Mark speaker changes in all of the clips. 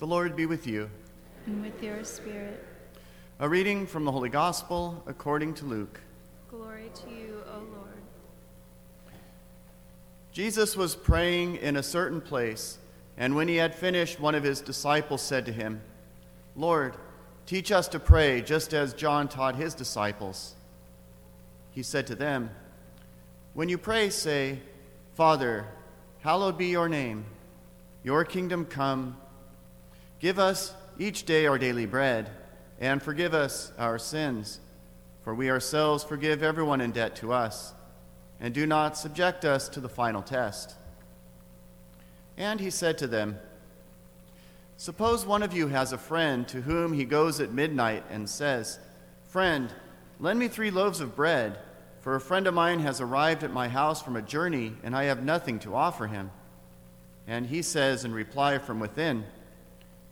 Speaker 1: The Lord be with you.
Speaker 2: and with your spirit.
Speaker 1: A reading from the Holy Gospel according to Luke.
Speaker 2: Glory to you, O Lord.
Speaker 1: Jesus was praying in a certain place, and when he had finished, one of his disciples said to him, Lord, teach us to pray just as John taught his disciples. He said to them, When you pray, say, Father, hallowed be your name, your kingdom come. Give us each day our daily bread, and forgive us our sins, for we ourselves forgive everyone in debt to us and do not subject us to the final test. And he said to them, Suppose one of you has a friend to whom he goes at midnight and says, Friend, lend me three loaves of bread, for a friend of mine has arrived at my house from a journey, and I have nothing to offer him. And he says in reply from within,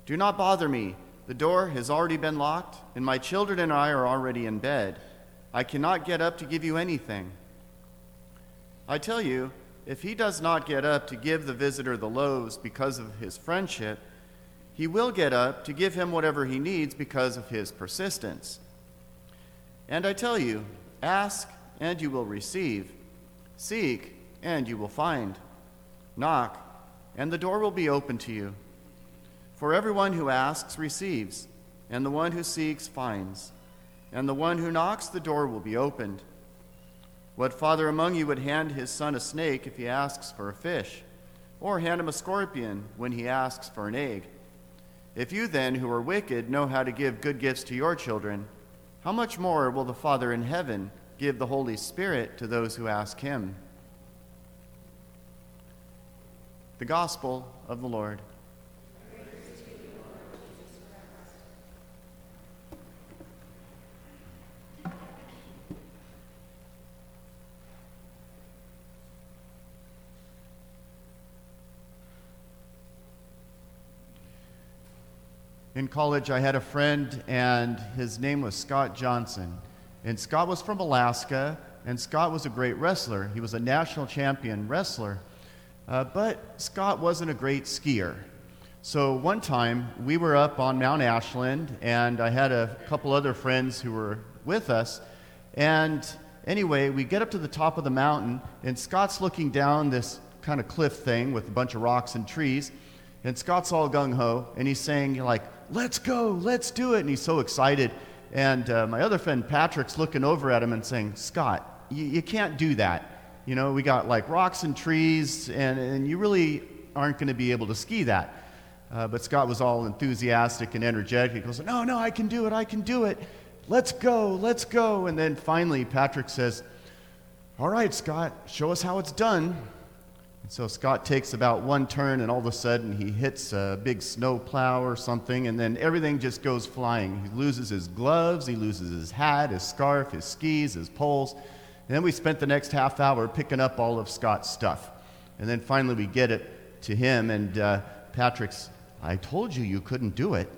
Speaker 1: Do not bother me. The door has already been locked, and my children and I are already in bed. I cannot get up to give you anything. I tell you, if he does not get up to give the visitor the loaves because of his friendship, he will get up to give him whatever he needs because of his persistence. And I tell you, ask and you will receive, seek and you will find, knock and the door will be open to you. For everyone who asks receives, and the one who seeks finds, and the one who knocks the door will be opened. What father among you would hand his son a snake if he asks for a fish, or hand him a scorpion when he asks for an egg? If you then, who are wicked, know how to give good gifts to your children, how much more will the Father in heaven give the Holy Spirit to those who ask him? The Gospel of the Lord. College, I had a friend, and his name was Scott Johnson. And Scott was from Alaska, and Scott was a great wrestler. He was a national champion wrestler. Uh, but Scott wasn't a great skier. So one time, we were up on Mount Ashland, and I had a couple other friends who were with us. And anyway, we get up to the top of the mountain, and Scott's looking down this kind of cliff thing with a bunch of rocks and trees. And Scott's all gung ho, and he's saying, like, let's go, let's do it. And he's so excited. And uh, my other friend Patrick's looking over at him and saying, Scott, you, you can't do that. You know, we got like rocks and trees, and, and you really aren't going to be able to ski that. Uh, but Scott was all enthusiastic and energetic. He goes, No, no, I can do it, I can do it. Let's go, let's go. And then finally, Patrick says, All right, Scott, show us how it's done. And so Scott takes about one turn, and all of a sudden he hits a big snow plow or something, and then everything just goes flying. He loses his gloves, he loses his hat, his scarf, his skis, his poles. And then we spent the next half hour picking up all of Scott's stuff. And then finally we get it to him, and uh, Patrick's, I told you you couldn't do it.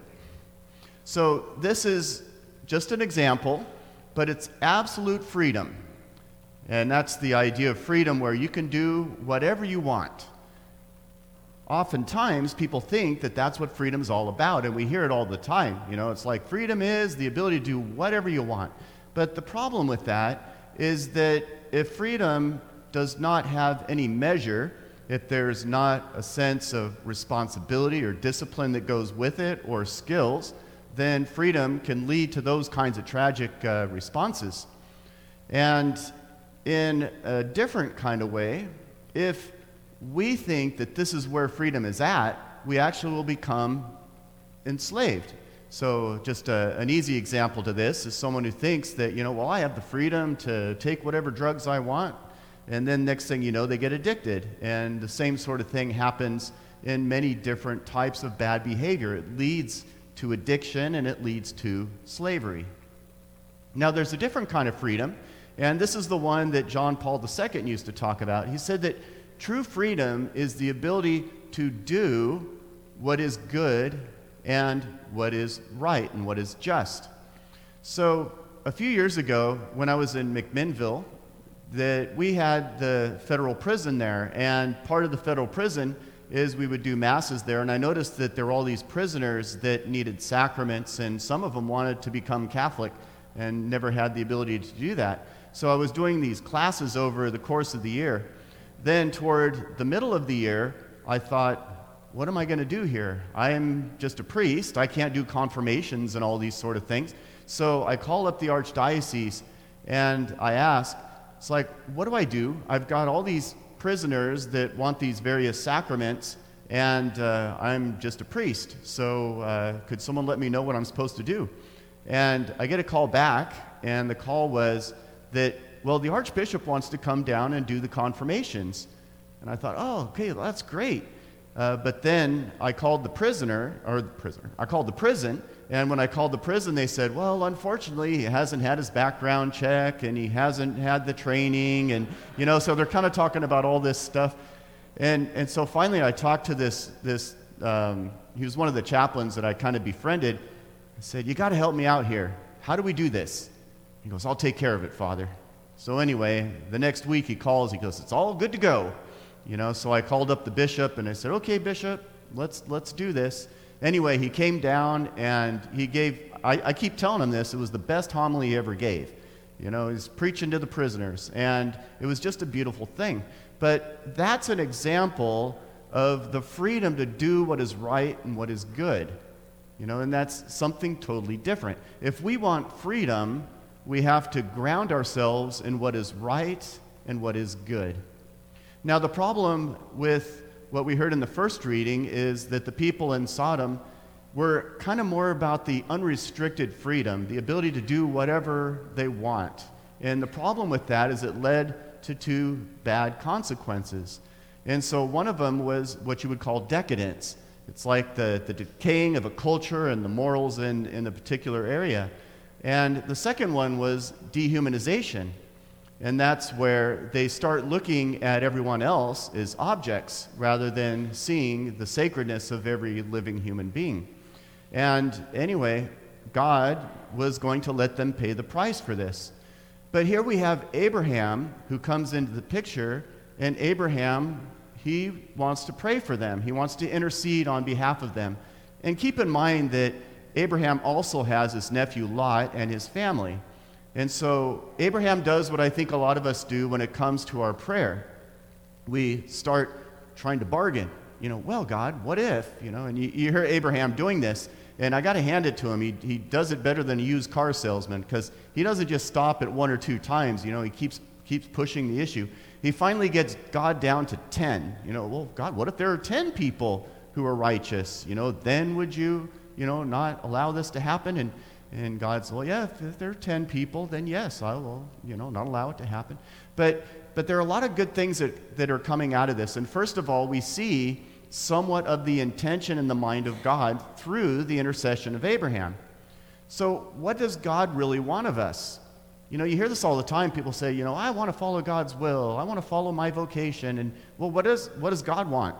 Speaker 1: So this is just an example, but it's absolute freedom. And that's the idea of freedom where you can do whatever you want. Oftentimes, people think that that's what freedom is all about, and we hear it all the time. You know, it's like freedom is the ability to do whatever you want. But the problem with that is that if freedom does not have any measure, if there's not a sense of responsibility or discipline that goes with it or skills, then freedom can lead to those kinds of tragic uh, responses. And in a different kind of way, if we think that this is where freedom is at, we actually will become enslaved. So, just a, an easy example to this is someone who thinks that, you know, well, I have the freedom to take whatever drugs I want, and then next thing you know, they get addicted. And the same sort of thing happens in many different types of bad behavior. It leads to addiction and it leads to slavery. Now, there's a different kind of freedom, and this is the one that John Paul II used to talk about. He said that true freedom is the ability to do what is good and what is right and what is just. So, a few years ago, when I was in McMinnville, that we had the federal prison there, and part of the federal prison is we would do masses there, and I noticed that there were all these prisoners that needed sacraments, and some of them wanted to become Catholic and never had the ability to do that. So I was doing these classes over the course of the year. Then, toward the middle of the year, I thought, what am I going to do here? I am just a priest. I can't do confirmations and all these sort of things. So I call up the archdiocese and I ask, it's like, what do I do? I've got all these prisoners that want these various sacraments, and uh, I'm just a priest. So uh, could someone let me know what I'm supposed to do? And I get a call back, and the call was that, well, the archbishop wants to come down and do the confirmations. And I thought, oh, okay, well, that's great. Uh, but then I called the prisoner, or the prisoner, I called the prison, and when I called the prison, they said, well, unfortunately, he hasn't had his background check and he hasn't had the training. And, you know, so they're kind of talking about all this stuff. And, and so finally, I talked to this, this um, he was one of the chaplains that I kind of befriended. I said, You got to help me out here. How do we do this? He goes, I'll take care of it, Father. So anyway, the next week he calls, he goes, It's all good to go. You know, so I called up the bishop and I said, Okay, bishop, let's, let's do this. Anyway, he came down and he gave, I, I keep telling him this, it was the best homily he ever gave. You know, he's preaching to the prisoners, and it was just a beautiful thing. But that's an example of the freedom to do what is right and what is good. You know, and that's something totally different. If we want freedom, we have to ground ourselves in what is right and what is good. Now, the problem with what we heard in the first reading is that the people in Sodom were kind of more about the unrestricted freedom, the ability to do whatever they want. And the problem with that is it led to two bad consequences. And so one of them was what you would call decadence. It's like the, the decaying of a culture and the morals in, in a particular area. And the second one was dehumanization. And that's where they start looking at everyone else as objects rather than seeing the sacredness of every living human being. And anyway, God was going to let them pay the price for this. But here we have Abraham who comes into the picture, and Abraham, he wants to pray for them, he wants to intercede on behalf of them. And keep in mind that Abraham also has his nephew Lot and his family. And so Abraham does what I think a lot of us do when it comes to our prayer. We start trying to bargain. You know, well, God, what if? You know, and you, you hear Abraham doing this, and I got to hand it to him. He, he does it better than a used car salesman because he doesn't just stop at one or two times. You know, he keeps, keeps pushing the issue. He finally gets God down to 10. You know, well, God, what if there are 10 people who are righteous? You know, then would you, you know, not allow this to happen? And and God's, well, yeah, if, if there are 10 people, then yes, I will, you know, not allow it to happen. But, but there are a lot of good things that, that are coming out of this. And first of all, we see somewhat of the intention in the mind of God through the intercession of Abraham. So, what does God really want of us? You know, you hear this all the time. People say, you know, I want to follow God's will. I want to follow my vocation. And, well, what, is, what does God want?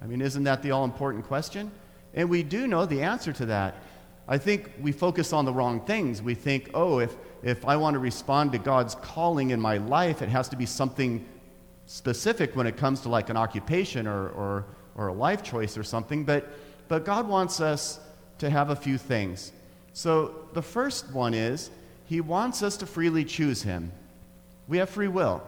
Speaker 1: I mean, isn't that the all important question? And we do know the answer to that. I think we focus on the wrong things. We think, oh, if, if I want to respond to God's calling in my life, it has to be something specific when it comes to like an occupation or, or, or a life choice or something. But, but God wants us to have a few things. So the first one is He wants us to freely choose Him. We have free will.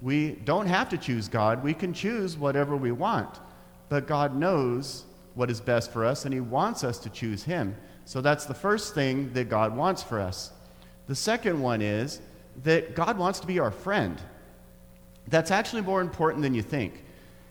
Speaker 1: We don't have to choose God, we can choose whatever we want. But God knows what is best for us, and He wants us to choose Him. So that's the first thing that God wants for us. The second one is that God wants to be our friend. That's actually more important than you think.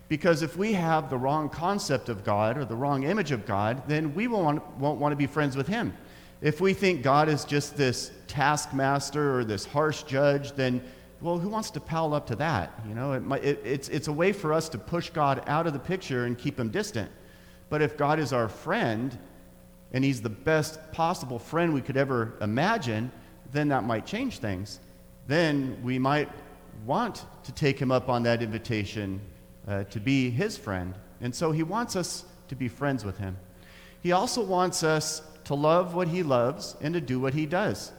Speaker 1: Because if we have the wrong concept of God or the wrong image of God, then we won't, won't want to be friends with Him. If we think God is just this taskmaster or this harsh judge, then, well, who wants to pal up to that? You know, it, it, it's, it's a way for us to push God out of the picture and keep Him distant. But if God is our friend, and he's the best possible friend we could ever imagine, then that might change things. Then we might want to take him up on that invitation uh, to be his friend. And so he wants us to be friends with him. He also wants us to love what he loves and to do what he does.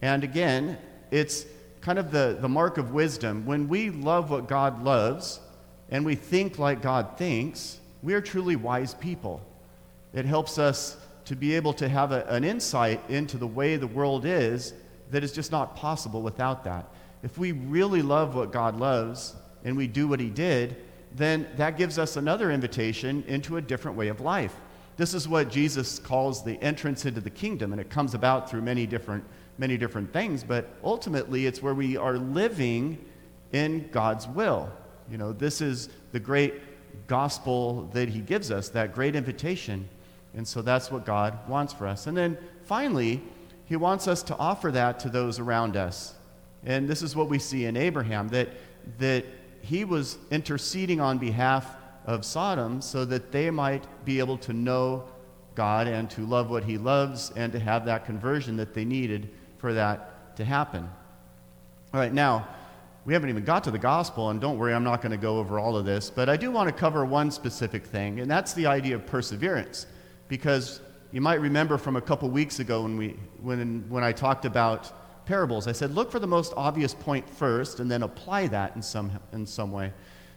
Speaker 1: And again, it's kind of the, the mark of wisdom. When we love what God loves, and we think like God thinks, we are truly wise people. It helps us to be able to have a, an insight into the way the world is that is just not possible without that. If we really love what God loves and we do what He did, then that gives us another invitation into a different way of life. This is what Jesus calls the entrance into the kingdom, and it comes about through many different, many different things, but ultimately it's where we are living in God's will. You know, this is the great gospel that He gives us, that great invitation. And so that's what God wants for us. And then finally, He wants us to offer that to those around us. And this is what we see in Abraham that, that he was interceding on behalf of Sodom so that they might be able to know God and to love what he loves and to have that conversion that they needed for that to happen. All right, now, we haven't even got to the gospel, and don't worry, I'm not going to go over all of this, but I do want to cover one specific thing, and that's the idea of perseverance. Because you might remember from a couple weeks ago when, we, when, when I talked about parables. I said, look for the most obvious point first and then apply that in some, in some way.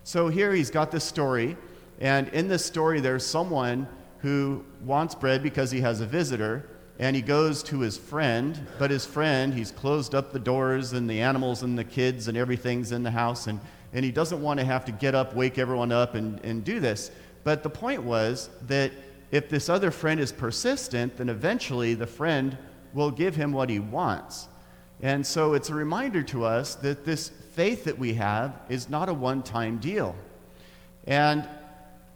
Speaker 1: So here he's got this story, and in this story, there's someone who wants bread because he has a visitor, and he goes to his friend, but his friend, he's closed up the doors, and the animals and the kids and everything's in the house, and, and he doesn't want to have to get up, wake everyone up, and, and do this. But the point was that if this other friend is persistent, then eventually the friend will give him what he wants. And so it's a reminder to us that this faith that we have is not a one time deal. And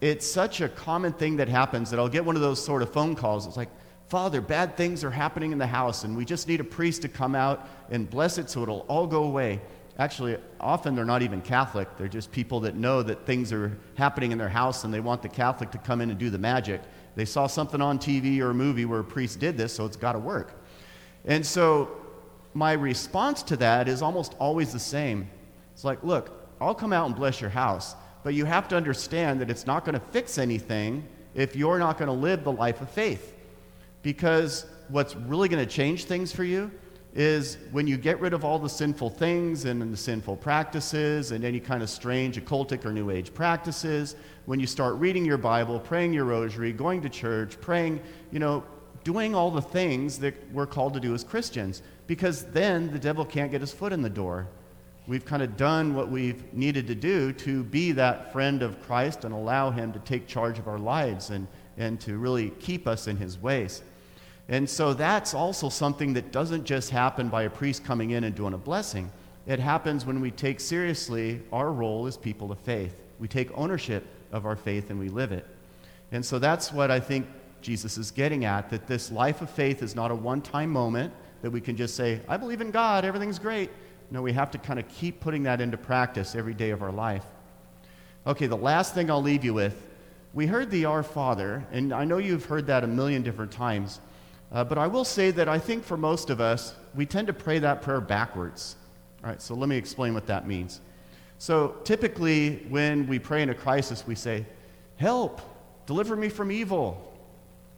Speaker 1: it's such a common thing that happens that I'll get one of those sort of phone calls. It's like, Father, bad things are happening in the house, and we just need a priest to come out and bless it so it'll all go away. Actually, often they're not even Catholic. They're just people that know that things are happening in their house and they want the Catholic to come in and do the magic. They saw something on TV or a movie where a priest did this, so it's got to work. And so my response to that is almost always the same. It's like, look, I'll come out and bless your house, but you have to understand that it's not going to fix anything if you're not going to live the life of faith. Because what's really going to change things for you is when you get rid of all the sinful things and the sinful practices and any kind of strange occultic or new age practices, when you start reading your Bible, praying your rosary, going to church, praying, you know, doing all the things that we're called to do as Christians because then the devil can't get his foot in the door. We've kind of done what we've needed to do to be that friend of Christ and allow him to take charge of our lives and, and to really keep us in his ways. And so that's also something that doesn't just happen by a priest coming in and doing a blessing. It happens when we take seriously our role as people of faith. We take ownership of our faith and we live it. And so that's what I think Jesus is getting at that this life of faith is not a one time moment that we can just say, I believe in God, everything's great. No, we have to kind of keep putting that into practice every day of our life. Okay, the last thing I'll leave you with we heard the Our Father, and I know you've heard that a million different times, uh, but I will say that I think for most of us, we tend to pray that prayer backwards. All right, so let me explain what that means. So typically, when we pray in a crisis, we say, Help, deliver me from evil.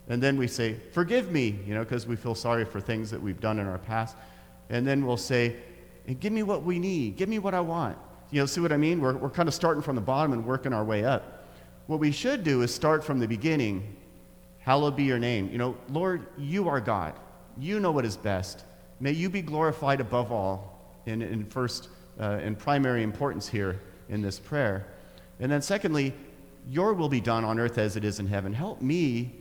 Speaker 1: And then we say, Forgive me, you know, because we feel sorry for things that we've done in our past. And then we'll say, Give me what we need. Give me what I want. You know, see what I mean? We're, we're kind of starting from the bottom and working our way up. What we should do is start from the beginning. Hallowed be your name. You know, Lord, you are God. You know what is best. May you be glorified above all in, in first uh, in primary importance here in this prayer. And then secondly, your will be done on earth as it is in heaven. Help me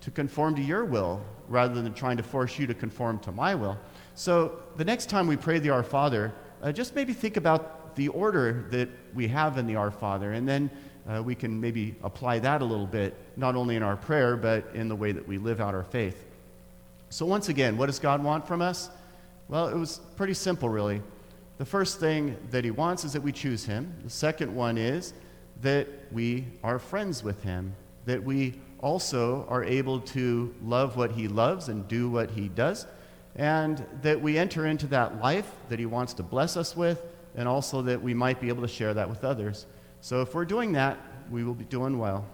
Speaker 1: to conform to your will rather than trying to force you to conform to my will. So the next time we pray the Our Father, uh, just maybe think about the order that we have in the Our Father, and then uh, we can maybe apply that a little bit, not only in our prayer, but in the way that we live out our faith. So, once again, what does God want from us? Well, it was pretty simple, really. The first thing that He wants is that we choose Him. The second one is that we are friends with Him, that we also are able to love what he loves and do what he does, and that we enter into that life that he wants to bless us with, and also that we might be able to share that with others. So if we're doing that, we will be doing well.